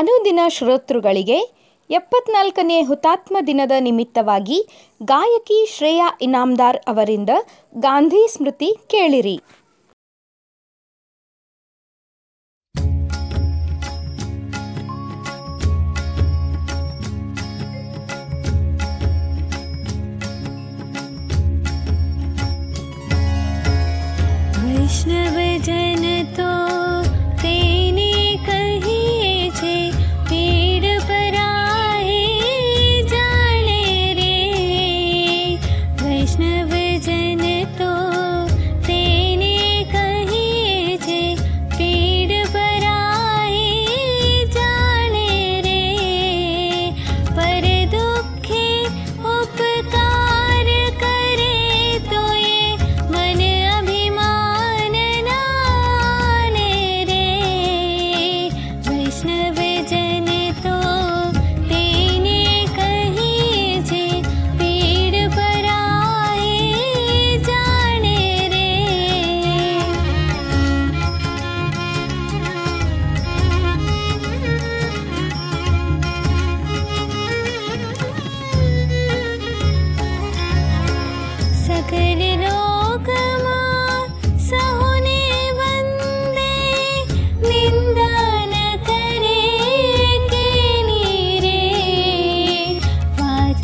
ಅನುದಿನ ಶ್ರೋತೃಗಳಿಗೆ ಎಪ್ಪತ್ನಾಲ್ಕನೇ ಹುತಾತ್ಮ ದಿನದ ನಿಮಿತ್ತವಾಗಿ ಗಾಯಕಿ ಶ್ರೇಯಾ ಇನಾಮ್ದಾರ್ ಅವರಿಂದ ಗಾಂಧಿ ಸ್ಮೃತಿ ಕೇಳಿರಿ. ವೈಷ್ಣವೇ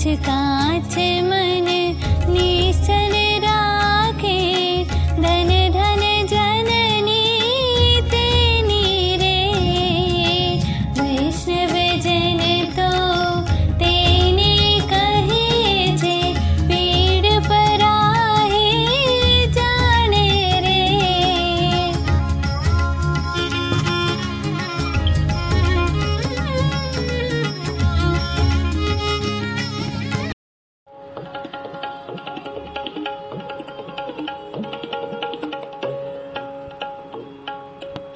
मुझका